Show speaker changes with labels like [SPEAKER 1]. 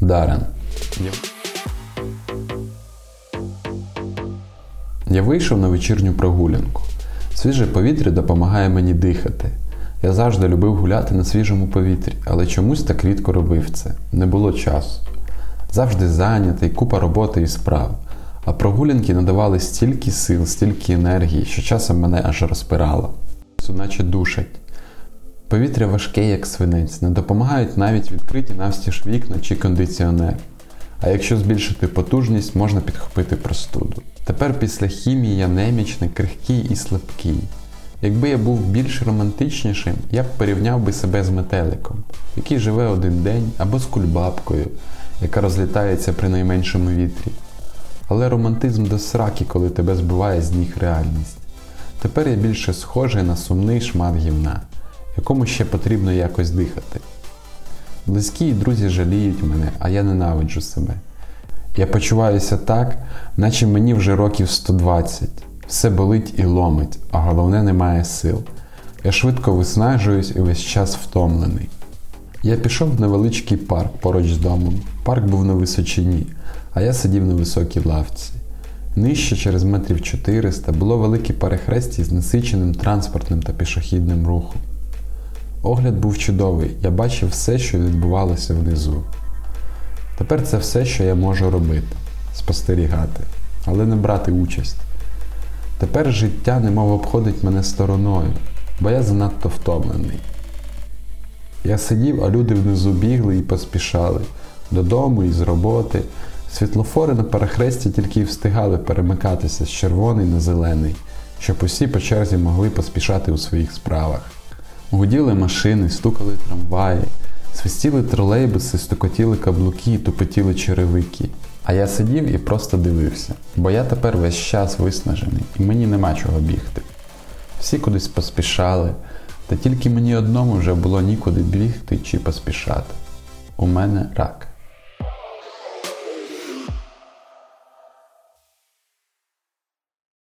[SPEAKER 1] Дарен. Я вийшов на вечірню прогулянку. Свіже повітря допомагає мені дихати. Я завжди любив гуляти на свіжому повітрі, але чомусь так рідко робив це. Не було часу. Завжди зайнятий, купа роботи і справ. А прогулянки надавали стільки сил, стільки енергії, що часом мене аж розпирало. Наче душать. Повітря важке, як свинець, не допомагають навіть відкриті навстіж вікна чи кондиціонер. А якщо збільшити потужність, можна підхопити простуду. Тепер після хімії я немічний, крихкий і слабкий. Якби я був більш романтичнішим, я б порівняв би себе з метеликом, який живе один день, або з кульбабкою, яка розлітається при найменшому вітрі. Але романтизм до сраки, коли тебе збиває з ніг реальність. Тепер я більше схожий на сумний шмат гівна, якому ще потрібно якось дихати. Близькі і друзі жаліють мене, а я ненавиджу себе. Я почуваюся так, наче мені вже років 120. Все болить і ломить, а головне немає сил. Я швидко виснажуюсь і весь час втомлений. Я пішов в невеличкий парк поруч з домом. Парк був на височині, а я сидів на високій лавці. Нижче, через метрів 400, було велике перехрестя з насиченим транспортним та пішохідним рухом. Огляд був чудовий, я бачив все, що відбувалося внизу. Тепер це все, що я можу робити спостерігати, але не брати участь. Тепер життя немов обходить мене стороною, бо я занадто втомлений. Я сидів, а люди внизу бігли і поспішали додому і з роботи. Світлофори на перехресті тільки й встигали перемикатися з червоний на зелений, щоб усі по черзі могли поспішати у своїх справах. Гуділи машини, стукали трамваї, свистіли тролейбуси, стукотіли каблуки, тупотіли черевики. А я сидів і просто дивився, бо я тепер весь час виснажений і мені нема чого бігти. Всі кудись поспішали, та тільки мені одному вже було нікуди бігти чи поспішати. У мене рак.